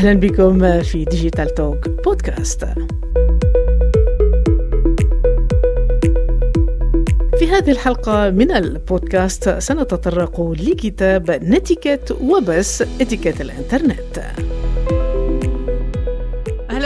أهلا بكم في Digital Talk بودكاست في هذه الحلقة من البودكاست سنتطرق لكتاب Netiquette وبس اتيكيت الإنترنت. أهلا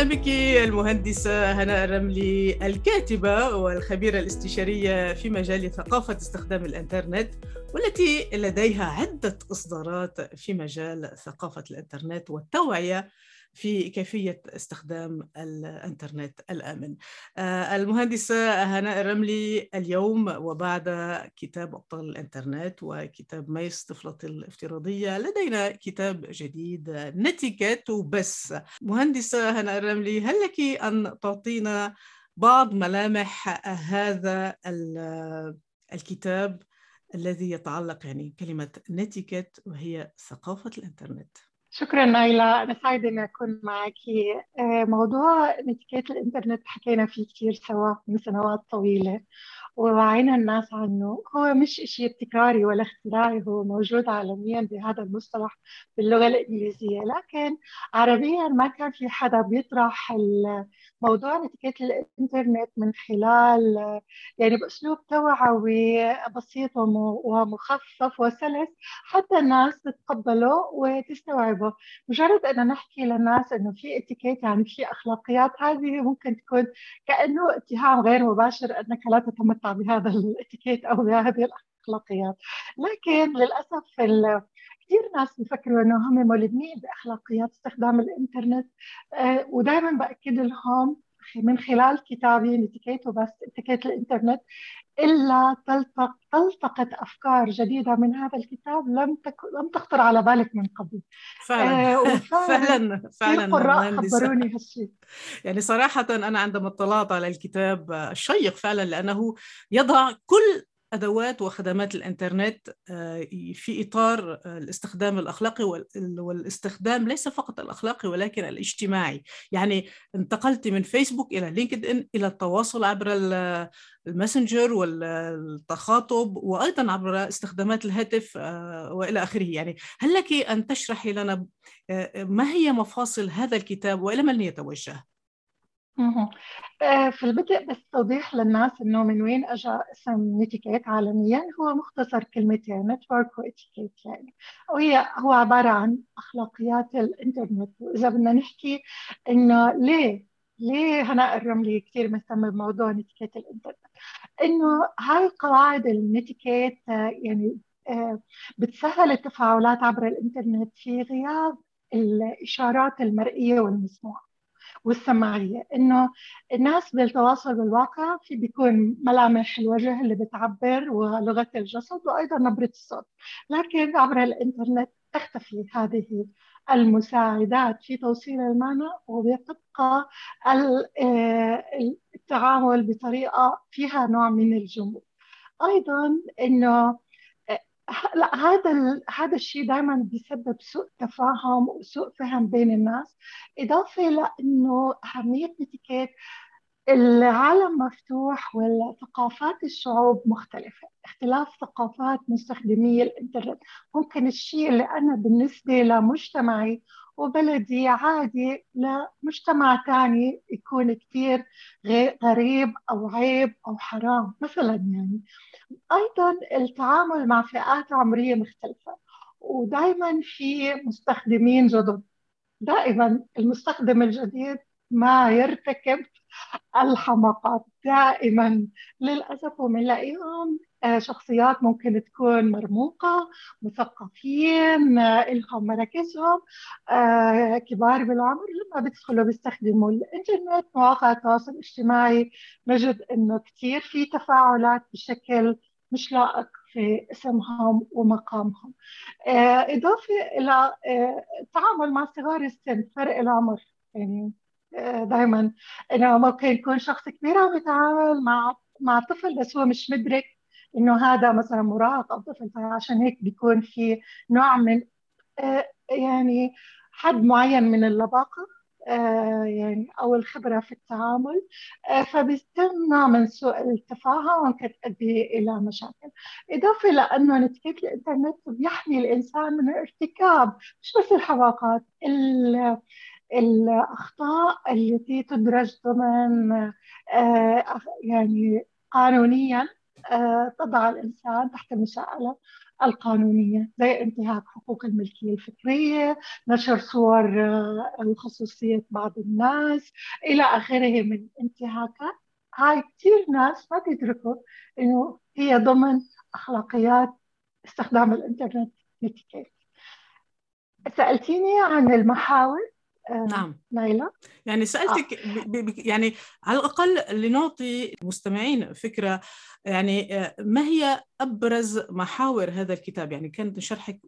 بك المهندسة هناء الرملي الكاتبة والخبيرة الاستشارية في مجال ثقافة استخدام الإنترنت والتي لديها عدة إصدارات في مجال ثقافة الإنترنت والتوعية في كيفية استخدام الإنترنت الآمن. آه، المهندسة هناء الرملي اليوم وبعد كتاب أبطال الإنترنت وكتاب ميس طفلة الافتراضية لدينا كتاب جديد Netiquette وبس مهندسة هناء الرملي هل لك أن تعطينا بعض ملامح هذا الكتاب الذي يتعلق يعني كلمة netiquette وهي ثقافة الإنترنت؟ شكرا نايلة. أنا سعيدة إني أكون معك آه، موضوع نتيكات الإنترنت حكينا فيه كثير سوا من سنوات طويلة. ووعينا الناس عنه. هو مش شيء ابتكاري ولا اختراعي هو موجود عالميا بهذا المصطلح باللغة الإنجليزية. لكن عربيا ما كان في حدا بيطرح موضوع اتيكيت الإنترنت من خلال يعني بأسلوب توعوي بسيط ومخفف وسلس حتى الناس تتقبله وتستوعبه. مجرد أن نحكي للناس إنه في اتيكيت يعني في أخلاقيات هذه ممكن تكون كأنه اتهام غير مباشر أنك لا تتمتع بهذا الاتيكيت أو بهذه الأخلاقيات. لكن للأسف كثير ناس بيفكروا إنه هم ملمين بأخلاقيات استخدام الإنترنت آه، ودائما بأكد لهم من خلال كتابي نتيكيت وبس اتيكيت الإنترنت إلا تلتق تلتقط أفكار جديدة من هذا الكتاب لم تك... لم تخطر على بالك من قبل. فعلا. آه فعلا فعلا القراء خبروني هالشيء. يعني صراحة أنا عندما اطلعت على الكتاب الشيق فعلا لأنه يضع كل أدوات وخدمات الإنترنت آه، في إطار الاستخدام الأخلاقي والاستخدام ليس فقط الأخلاقي ولكن الاجتماعي. يعني انتقلت من فيسبوك إلى لينكد ان إلى التواصل عبر الماسنجر والتخاطب وأيضا عبر استخدامات الهاتف آه، وإلى آخره. يعني هل لك أن تشرحي لنا آه، ما هي مفاصل هذا الكتاب وإلى من يتوجه؟ آه، في البدء بس توضيح للناس إنه من وين اجى اسم netiquette عالميا هو مختصر كلمتين network واتيكيت يعني. وهي هو عبارة عن أخلاقيات الإنترنت. وإذا بدنا نحكي إنه ليه ليه هناء الرملي كثير مهتمه بموضوع نتيكيت الإنترنت؟ إنه هاي قواعد النتيكيت آه، يعني آه، بتسهل التفاعلات عبر الإنترنت في غياب الإشارات المرئية والمسموعة. والسماعية إنه الناس بالتواصل بالواقع في بيكون ملامح الوجه اللي بتعبر ولغة الجسد وأيضا نبرة الصوت. لكن عبر الإنترنت تختفي هذه المساعدات في توصيل المعنى وبتبقى آه، التعامل بطريقة فيها نوع من الجمود. أيضا إنه لا هذا هذا الشيء دائما بيسبب سوء تفاهم وسوء فهم بين الناس. إضافة لإنه أهمية الاتيكيت العالم مفتوح وثقافات الشعوب مختلفة؟ اختلاف ثقافات مستخدمي الإنترنت. ممكن الشيء اللي أنا بالنسبة لمجتمعي وبلدي عادي لمجتمع ثاني يكون كثير غريب أو عيب أو حرام مثلا يعني. أيضا التعامل مع فئات عمرية مختلفة ودائما في مستخدمين جدد. دائما المستخدم الجديد ما يرتكب الحماقات دائما. للأسف وبنلاقيهم آه، شخصيات ممكن تكون مرموقة مثقفين آه، لهم مراكزهم آه، كبار بالعمر لما بيدخلوا بيستخدموا الإنترنت مواقع التواصل الاجتماعي. نجد إنه كثير في تفاعلات بشكل مش لائق في اسمهم ومقامهم. إضافة إلى التعامل مع صغار السن فرق العمر. يعني دائما إنه ممكن يكون شخص كبير عم يتعامل مع مع طفل بس هو مش مدرك إنه هذا مثلا مراهق أو طفل. فعشان هيك بيكون في نوع من آه، يعني حد معين من اللباقة آه، يعني أو الخبرة في التعامل. آه، فبيتم نوع من سوء التفاهم وممكن تؤدي إلى مشاكل. إضافة لأنه نتيجة الإنترنت بيحمي الإنسان من ارتكاب مش بس الحواقات الأخطاء التي تدرج ضمن آه، يعني قانونيا تضع الإنسان تحت المساءلة القانونية زي انتهاك حقوق الملكية الفكرية نشر صور آه، خصوصية بعض الناس إلى آخره من انتهاكات. هاي كثير ناس ما بيدركوا إنه هي ضمن أخلاقيات استخدام الإنترنت. نتيكيت سألتيني عن المحاور. آه، نعم. نايلة. يعني سألتك آه. ب... ب... يعني على الأقل لنعطي المستمعين فكرة يعني آه، ما هي أبرز محاور هذا الكتاب؟ يعني كان شرحك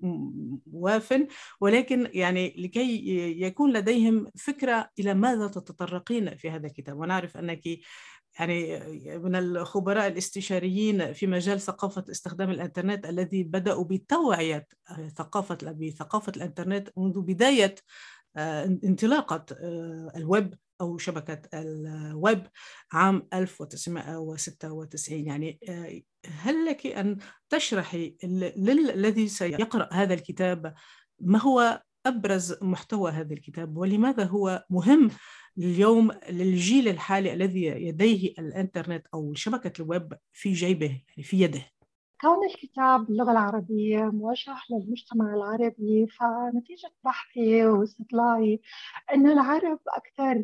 واف ولكن يعني لكي يكون لديهم فكرة إلى ماذا تتطرقين في هذا الكتاب؟ ونعرف أنك يعني من الخبراء الاستشاريين في مجال ثقافة استخدام الإنترنت الذي بدأوا بتوعية ثقافة بثقافة الإنترنت منذ بداية آه، انطلاقة آه، الويب أو شبكة الويب عام 1996 يعني آه، هل لك أن تشرحي للذي سيقرأ هذا الكتاب ما هو أبرز محتوى هذا الكتاب؟ ولماذا هو مهم اليوم للجيل الحالي الذي لديه الإنترنت أو شبكة الويب في جيبه يعني في يده؟ كون الكتاب باللغة العربية موجه للمجتمع العربي فنتيجة بحثي واستطلاعي أن العرب أكثر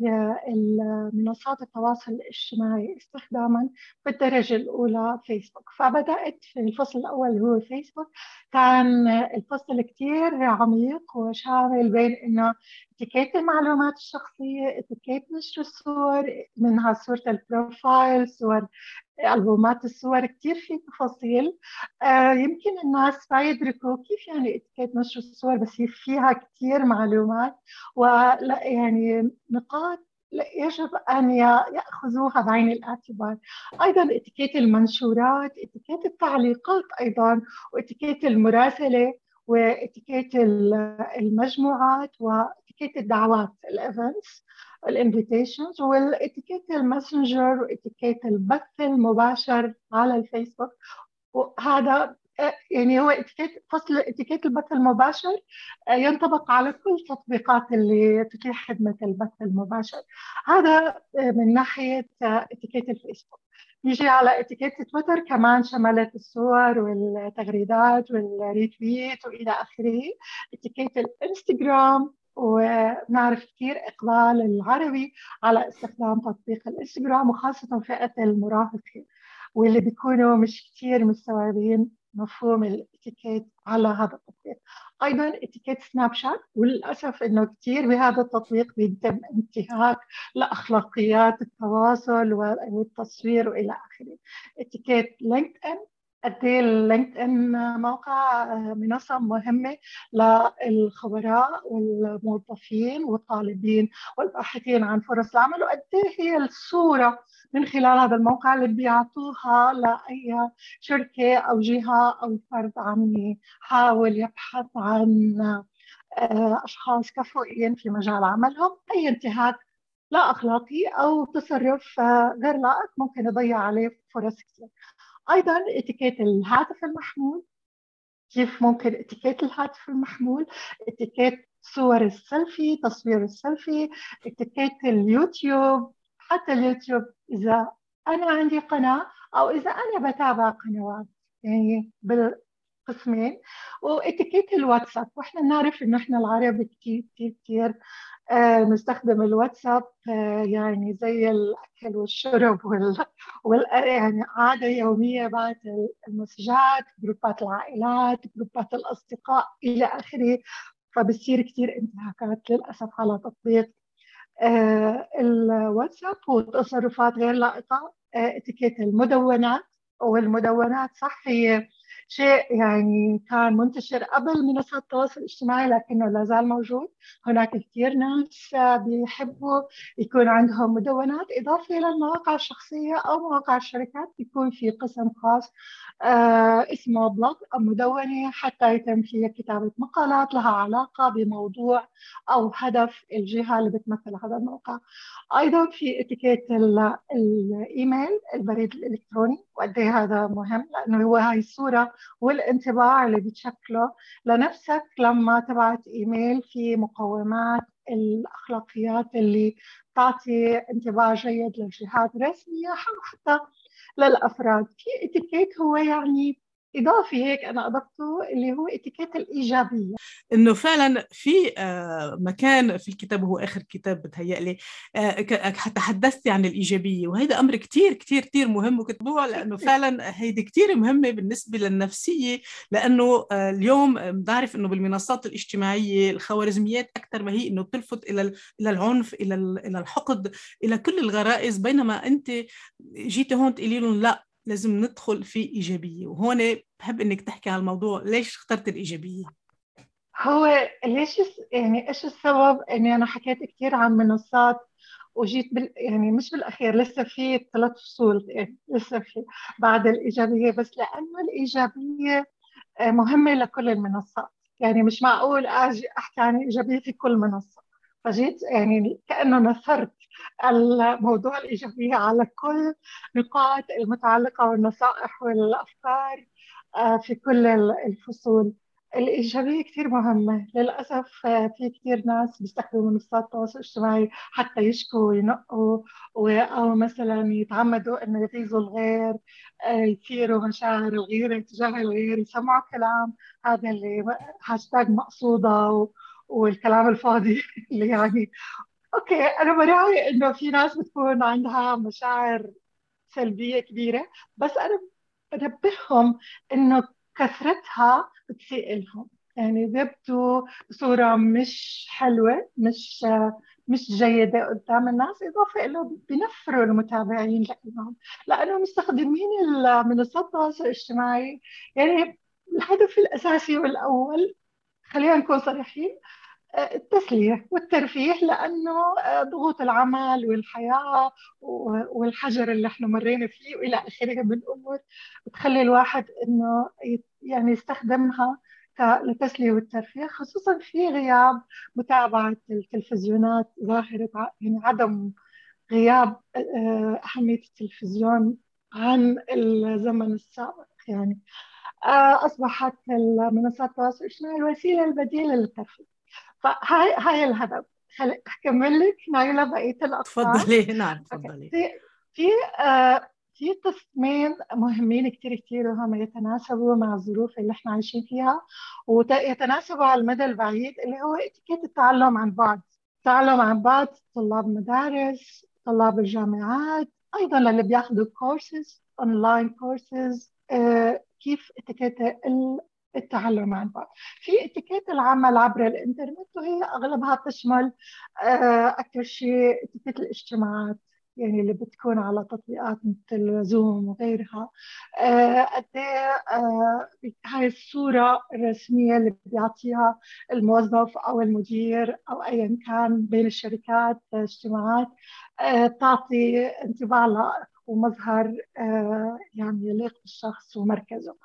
منصات التواصل الاجتماعي استخداما بالدرجة الأولى فيسبوك. فبدأت في الفصل الأول هو فيسبوك. كان الفصل كتير عميق وشامل بين أنه اتيكيت المعلومات الشخصية اتيكيت نشر الصور منها صورة ال profile صور ألبومات الصور كثير في تفاصيل. آه يمكن الناس ما يدركوا كيف يعني اتيكيت نشر الصور بس فيها كثير معلومات. ولا يعني نقاط يجب أن يأخذوها بعين الاعتبار. أيضا اتيكيت المنشورات اتيكيت التعليقات أيضا واتيكيت المراسلة واتيكيت المجموعات واتيكيت الدعوات ال events ال invitations والاتيكيت الماسنجر واتيكيت البث المباشر على الفيسبوك. وهذا يعني هو اتيكيت فصل اتيكيت البث المباشر ينطبق على كل التطبيقات اللي تتيح خدمة البث المباشر. هذا من ناحية اتيكيت الفيسبوك. نيجي على اتيكيت تويتر كمان شملت الصور والتغريدات وال retweet وإلى آخره. اتيكيت الانستغرام ونعرف كثير إقبال العربي على استخدام تطبيق الإنستغرام وخاصة فئة المراهقين واللي بيكونوا مش كثير مستوعبين مفهوم الإتيكيت على هذا التطبيق. أيضا إتيكيت سناب شات وللأسف إنه كثير بهذا التطبيق بيتم انتهاك لأخلاقيات التواصل والتصوير وإلى آخره. إتيكيت لينكد ان قد إيه اللينكد ان موقع آه، منصة مهمة للخبراء والموظفين والطالبين والباحثين عن فرص العمل وقد إيه هي الصورة من خلال هذا الموقع اللي بيعطوها لأي شركة أو جهة أو فرد عم يحاول يبحث عن آه، أشخاص كفؤين في مجال عملهم أي انتهاك لا أخلاقي أو تصرف آه، غير لائق ممكن يضيع عليه فرص كثير أيضا اتيكيت الهاتف المحمول كيف ممكن اتيكيت الهاتف المحمول؟ اتيكيت صور السيلفي تصوير السيلفي اتيكيت اليوتيوب. حتى اليوتيوب إذا أنا عندي قناة أو إذا أنا بتابع قنوات يعني بالقسمين وإتيكيت الواتساب. وإحنا نعرف انه إحنا العرب كثير كثير كثير آه، نستخدم الواتساب آه، يعني زي الأكل والشرب وال... وال... يعني عادة يومية بعد المسجات جروبات العائلات جروبات الأصدقاء إلى آخره. فبصير كثير انتهاكات للأسف على تطبيق آه، الواتساب وتصرفات غير لائقة. إتيكيت المدونات والمدونات صح هي شيء يعني كان منتشر قبل منصات التواصل الاجتماعي لكنه لا زال موجود. هناك كثير ناس بيحبوا يكون عندهم مدونات إضافة للمواقع الشخصية أو مواقع الشركات بيكون في قسم خاص اسمه blog أو مدونة حتى يتم فيها كتابة مقالات لها علاقة بموضوع أو هدف الجهة اللي بتمثل هذا الموقع. أيضا في إتيكيت الإيميل البريد الإلكتروني وقد إيه هذا مهم؟ لأنه هو هاي الصورة والانطباع اللي بتشكله لنفسك لما تبعت إيميل في مقومات الأخلاقيات اللي تعطي انطباع جيد للجهات الرسمية أو حتى للأفراد. في اتيكيت هو يعني إضافي هيك أنا أضفته اللي هو إتيكيت الإيجابية. إنه فعلا في آه، مكان في الكتاب وهو آخر كتاب بتهيألي آه، تحدثتي عن الإيجابية وهذا أمر كتير كتير كتير مهم وكتبوه لأنه فعلا هيدي كتير مهمة بالنسبة للنفسية لأنه آه، اليوم بنعرف إنه بالمنصات الاجتماعية الخوارزميات أكثر ما هي إنه بتلفت إلى إلى العنف إلى إلى الحقد إلى كل الغرائز بينما أنت جيتي هون تقولي لهم لأ لازم ندخل في إيجابية. وهون بحب إنك تحكي عن الموضوع ليش اخترت الإيجابية؟ هو ليش يعني إيش السبب إني أنا حكيت كثير عن منصات وجيت بال يعني مش بالأخير لسه في ثلاث فصول يعني لسه في بعد الإيجابية بس لأنه الإيجابية آه، مهمة لكل المنصات. يعني مش معقول آجي أحكي عن الايجابيه في كل منصة. فجيت يعني كأنه نثرت الموضوع الإيجابية على كل نقاط المتعلقة والنصائح والأفكار آه، في كل الفصول. الإيجابية كثير مهمة. للأسف آه، في كثير ناس بيستخدموا منصات التواصل الاجتماعي حتى يشكوا وينقوا أو مثلا يتعمدوا إنه يغيظوا الغير آه، يثيروا مشاعر الغيرة تجاه الغير يسمعوا كلام. هذا اللي هاشتاج مقصودة والكلام الفاضي اللي يعني. okay أنا براعي إنه في ناس بتكون عندها مشاعر سلبية كبيرة بس أنا بنبههم إنه كثرتها بتسيء لهم. يعني بيبدوا بصوره مش حلوة مش مش جيدة قدام الناس إضافة انه بنفروا المتابعين لهم لأنه مستخدمين منصات التواصل الاجتماعي. يعني الهدف الأساسي والأول خلينا نكون صريحين التسلية والترفيه لأنه آه، ضغوط العمل والحياة والحجر اللي إحنا مرينا فيه وإلى آخره من الأمور بتخلي الواحد إنه يعني يستخدمها للتسلية والترفيه خصوصا في غياب متابعة التلفزيونات ظاهرة يعني عدم غياب آه، أهمية التلفزيون عن الزمن السابق يعني. آه، أصبحت منصات التواصل الاجتماعي الوسيلة البديلة للترفيه. فهاي هاي الهدف. أكمل لك؟ نايلة بقية الأقسام؟ تفضلي. نعم تفضلي. في في آه في قسمين مهمين كثير كثير وهم يتناسبوا مع الظروف اللي إحنا عايشين فيها ويتناسبوا على المدى البعيد اللي هو اتيكيت التعلم عن بعد. التعلم عن بعد طلاب مدارس طلاب الجامعات أيضا للي بياخذوا courses online courses كيف اتيكيت التعلم عن بعد في اتيكيت العمل عبر الإنترنت وهي أغلبها بتشمل آه، أكثر شيء اتيكيت الاجتماعات يعني اللي بتكون على تطبيقات مثل زوم وغيرها. آه، قد آه هاي الصورة الرسمية اللي بيعطيها الموظف أو المدير أو أيا كان بين الشركات اجتماعات آه تعطي انطباع ومظهر آه، يعني يليق بالشخص ومركزه.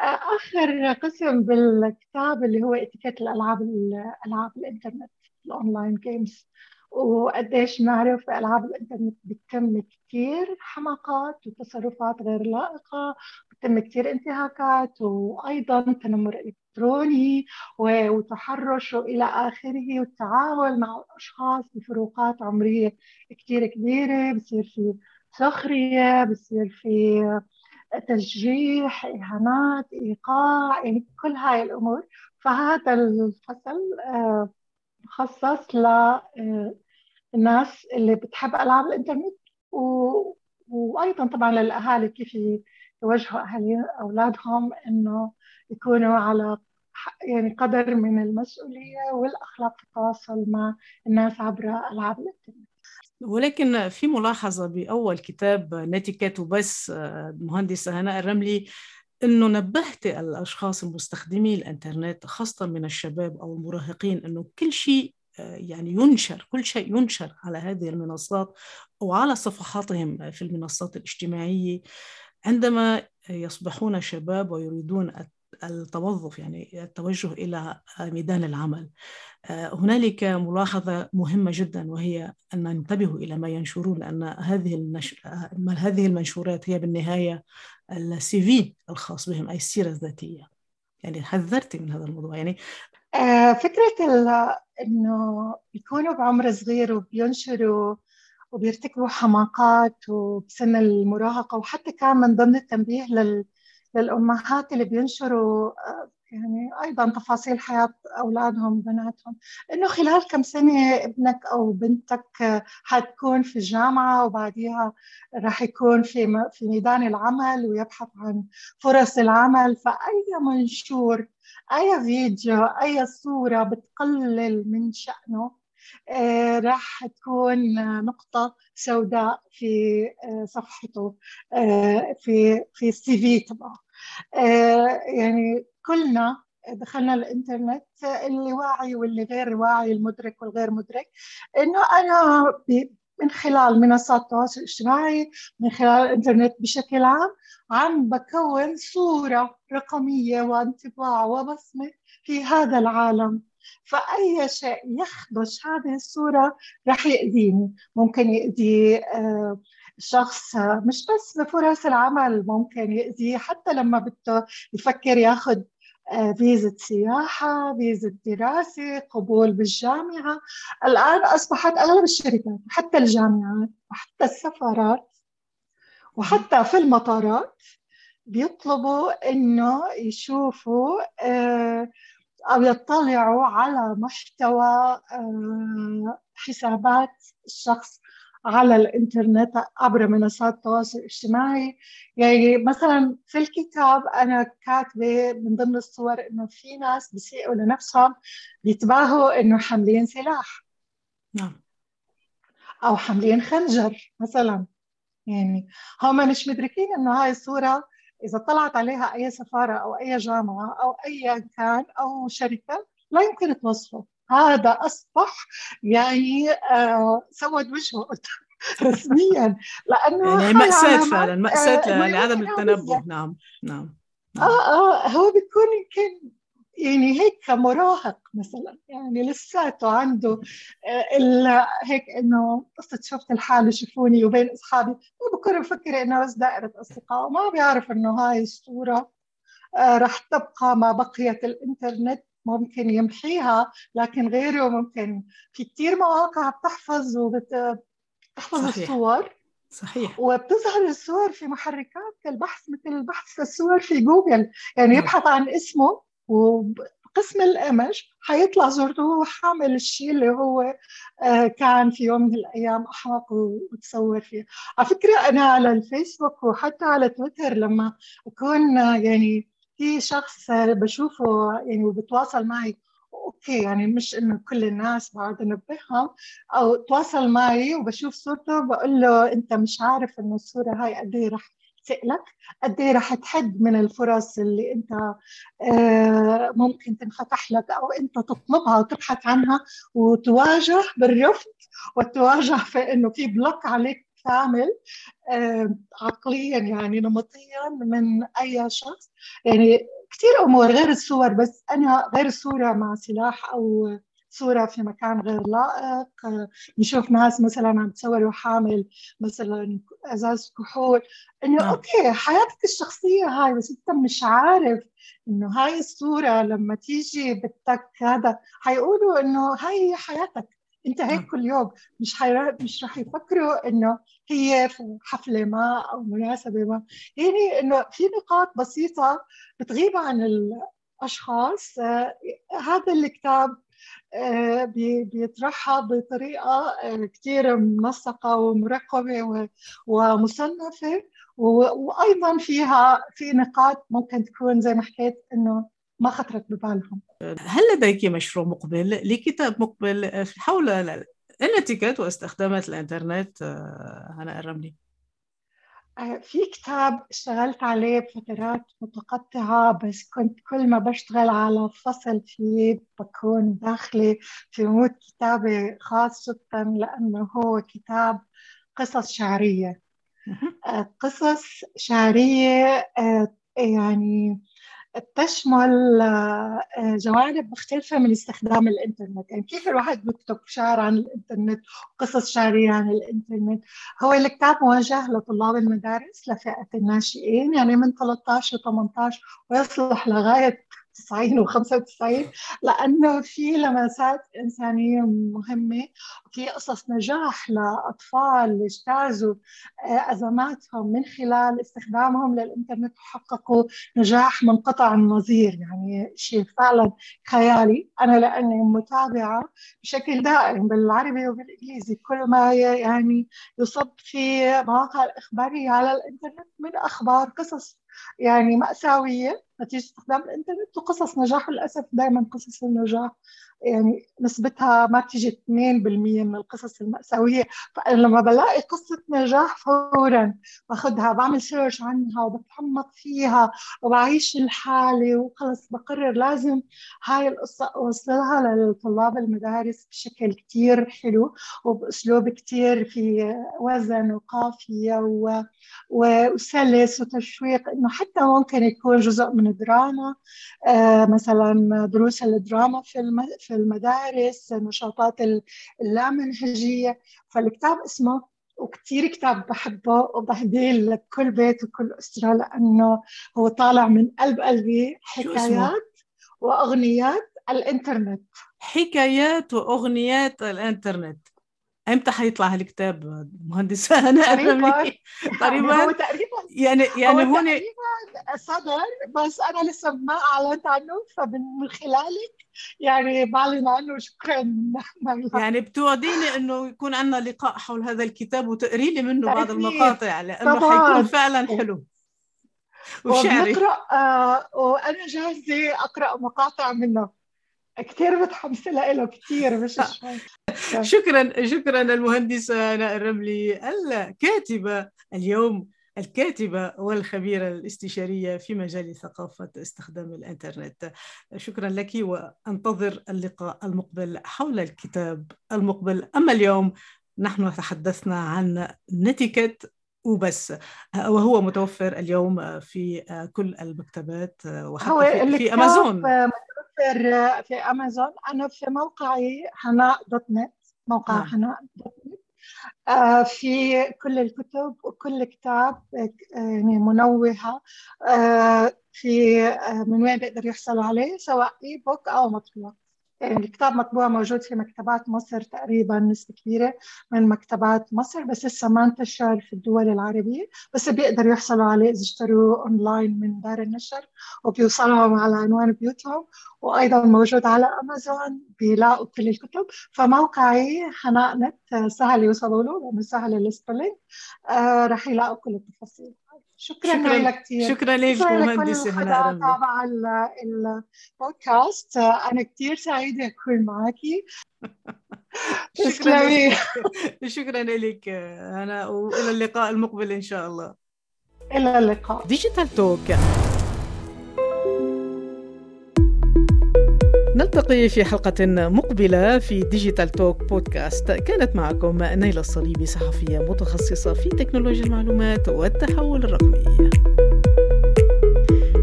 آه، آخر قسم بالكتاب اللي هو إتيكيت الألعاب الألعاب الإنترنت ال online games وقديش نعرف بألعاب الإنترنت بتتم كثير حماقات وتصرفات غير لائقة بتتم كثير انتهاكات وأيضا تنمر إلكتروني وتحرش وإلى آخره والتعامل مع الأشخاص بفروقات عمرية كثير كبيرة بصير في سخرية بصير في تشجيح إهانات إيقاع يعني كل هاي الأمور. فهذا الفصل آه، مخصص للناس اللي بتحب ألعاب الإنترنت و... وأيضا طبعا للأهالي كيف يوجهوا أهالي أولادهم إنه يكونوا على يعني قدر من المسؤولية والأخلاق في التواصل مع الناس عبر ألعاب الإنترنت. ولكن في ملاحظة بأول كتاب نتيكات وبس المهندسة هناء الرملي إنه نبهت الأشخاص المستخدمي الإنترنت خاصة من الشباب أو المراهقين إنه كل شيء آه، يعني ينشر كل شيء ينشر على هذه المنصات وعلى صفحاتهم في المنصات الاجتماعية. عندما يصبحون شباب ويريدون التوظف يعني التوجه إلى ميدان العمل. آه، هنالك ملاحظة مهمة جدا وهي أن ننتبه إلى ما ينشرون لأن هذه النش... هذه المنشورات هي بالنهاية السي في الخاص بهم أي السيرة الذاتية. يعني حذرتي من هذا الموضوع. يعني آه، فكرة إنه يكونوا بعمر صغير وبينشروا وبيرتكبوا حماقات وبسن المراهقة وحتى كان من ضمن التنبيه لل للأمهات اللي بينشروا يعني أيضا تفاصيل حياة أولادهم بناتهم. إنه خلال كم سنة ابنك أو بنتك حتكون في الجامعة وبعديها راح يكون في في ميدان العمل ويبحث عن فرص العمل. فأي منشور أي فيديو أي صورة بتقلل من شأنه آه، راح تكون نقطة سوداء في آه، صفحته آه، في في السي في تبعه. يعني كلنا دخلنا الإنترنت اللي واعي واللي غير واعي المدرك والغير مدرك إنه أنا من خلال منصات التواصل الاجتماعي من خلال الإنترنت بشكل عام عم بكون صورة رقمية وانطباع وبصمة في هذا العالم. فأي شيء يخدش هذه الصورة رح يأذيني. ممكن يأذي آه، شخص مش بس بفرص العمل ممكن يأذيه حتى لما بده يفكر ياخذ آه، فيزة سياحة فيزة دراسة قبول بالجامعة. الآن أصبحت أغلب الشركات حتى الجامعات وحتى السفارات وحتى في المطارات بيطلبوا إنه يشوفوا آه، أو يطلعوا على محتوى آه، حسابات الشخص على الإنترنت عبر منصات التواصل الاجتماعي. يعني مثلا في الكتاب أنا كاتبة من ضمن الصور إنه في ناس بيسيئوا لنفسهم بيتباهوا إنه حاملين سلاح. نعم. أو حاملين خنجر مثلا. يعني هم مش مدركين إنه هاي الصورة إذا طلعت عليها أي سفارة أو أي جامعة أو أي كان أو شركة لا يمكن توصفه. هذا أصبح يعني آه سود وجهه رسميا. لأنه يعني مأساة فعلا مأساة آه لعدم التنبه. نعم نعم نعم. آه آه هو بيكون يمكن يعني هيك كمراهق مثلا يعني لساته عنده آه، هيك إنه قصة شفت الحال يشوفوني وبين أصحابي هو بكون مفكر إنه بس دائرة أصدقاء وما بيعرف إنه هاي الصورة آه، رح تبقى ما بقيت الإنترنت ممكن يمحيها لكن غيره ممكن في كثير مواقع بتحفظ وبتحفظ الصور. صحيح. وبتظهر الصور في محركات كالبحث مثل بحث الصور في جوجل يعني. يبحث عن اسمه وقسم ال image حيطلع صورته وهو حامل الشيء اللي هو آه، كان في يوم من الأيام احمق وتصور فيه. على فكرة أنا على الفيسبوك وحتى على تويتر لما أكون آه، يعني في شخص بشوفه يعني وبتواصل معي okay يعني مش إنه كل الناس بقعد أنبههم أو تواصل معي وبشوف صورته بقول له أنت مش عارف إنه الصورة هاي قد إيه رح تقلك قد إيه رح تحد من الفرص اللي أنت آه، ممكن تنفتح لك أو أنت تطلبها وتبحث عنها وتواجه بالرفض وتواجه في إنه في بلوك عليك كامل آه، عقليا يعني نمطيا من أي شخص. يعني كثير أمور غير الصور بس أنا غير الصورة مع سلاح أو صورة في مكان غير لائق نشوف ناس مثلا عم تصوروا حامل مثلا إزاز كحول. إنه نعم. أوكي حياتك الشخصية هاي بس أنت مش عارف إنه هاي الصورة لما تيجي بدك هذا حيقولوا إنه هاي هي حياتك. أنت هيك نعم. كل يوم. مش حي... مش رح يفكروا إنه هي في حفلة ما أو مناسبة ما. يعني إنه في نقاط بسيطة بتغيب عن الأشخاص. آه هذا الكتاب بيطرحها بطريقة آه، كثير منسقة ومرقبة ومصنفة وأيضا فيها في نقاط ممكن تكون زي ما حكيت إنه ما خطرت ببالهم هل لديك مشروع مقبل لكتاب مقبل حول الاتيكيت واستخدامات الإنترنت هنا الرملي؟ آه، في كتاب اشتغلت عليه بفترات متقطعة بس كنت كل ما بشتغل على فصل فيه بكون داخلي في مود كتابة خاص جدا لأنه هو كتاب قصص شعرية. آه، قصص شعرية آه، يعني تشمل آه، جوانب مختلفة من استخدام الإنترنت. يعني كيف الواحد بيكتب شعر عن الإنترنت وقصص شعرية عن الإنترنت؟ هو الكتاب موجه لطلاب المدارس لفئة الناشئين يعني من 13 ل 18 ويصلح لغاية 90 و95 لأنه في لمسات إنسانية مهمة. وفي قصص نجاح لأطفال اجتازوا آه، أزماتهم من خلال استخدامهم للإنترنت وحققوا نجاح منقطع النظير يعني شيء فعلا خيالي. أنا لأني متابعة بشكل دائم بالعربي وبالإنجليزي كل ما يعني يصب في مواقع الإخبارية على الإنترنت من أخبار قصص يعني مأساوية نتيجة استخدام الإنترنت وقصص نجاح للأسف دائما قصص النجاح يعني نسبتها ما تيجي 2% من القصص المأساوية. فلما بلاقي قصة نجاح فورا باخذها بعمل سيرش عنها وبتعمق فيها وبعيش الحالة وخلص بقرر لازم هاي القصة أوصلها للطلاب المدارس بشكل كتير حلو وبأسلوب كتير في وزن وقافية و... وسلس وتشويق إنه حتى ممكن يكون جزء من الدراما آه مثلا دروس الدراما في الم... في في المدارس النشاطات اللامنهجية. فالكتاب اسمه وكثير كتاب بحبه وبهديه لكل بيت وكل أسرة لأنه هو طالع من قلب قلبي حكايات وأغنيات الإنترنت. حكايات وأغنيات الإنترنت. إمتى حيطلع هالكتاب مهندس؟ أنا قريبا. قريبا. هو تقريبا يعني يعني هو تقريبا صدر بس أنا لسه ما أعلنت عنه فمن خلالك يعني بعلن عنه. شكرا. يعني بتوعديني إنه يكون عندنا لقاء حول هذا الكتاب وتقري لي منه بعض المقاطع لأنه حيكون فعلا حلو. وشعري. آه وأنا جاهزة أقرأ مقاطع منه. كثير متحمسه له كثير مش آه. شوي شكرا شكرا المهندسه هناء الرملي الكاتبة اليوم الكاتبة والخبيرة الاستشارية في مجال ثقافة استخدام الإنترنت. شكرا لك وأنتظر اللقاء المقبل حول الكتاب المقبل. أما اليوم نحن تحدثنا عن نتيكت وبس وهو متوفر اليوم في كل المكتبات وحتى في, في أمازون. متوفر في امازون أنا في موقعي هناء dot net موقع نعم. هناء dot net. آه، في كل الكتب وكل كتاب يعني منوهة. آه، في من وين بيقدر يحصلوا عليه سواء e-book أو مطبوع. الكتاب مطبوع موجود في مكتبات مصر تقريبا نسبة كبيرة من مكتبات مصر بس لسه ما انتشر في الدول العربية. بس بيقدروا يحصلوا عليه إذا اشتروه أونلاين من دار النشر وبيوصلهم على عنوان بيوتهم وأيضا موجود على أمازون بيلاقوا كل الكتب. فموقعي حناء نت سهل يوصلوا له لأنه سهل ال spelling آه رح يلاقوا كل التفاصيل. شكرا, شكرا لك كثير. شكرا لك مهندسة هناء تابع البودكاست. أنا كثير سعيدة أكون معك شكرا شكرا لك أنا وإلى اللقاء المقبل إن شاء الله. إلى اللقاء. Digital Talk. نلتقي في حلقة مقبلة في Digital Talk بودكاست كانت معكم نايلة الصليبي صحفية متخصصة في تكنولوجيا المعلومات والتحول الرقمي.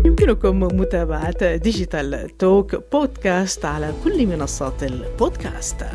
يمكنكم متابعة Digital Talk بودكاست على كل منصات البودكاست.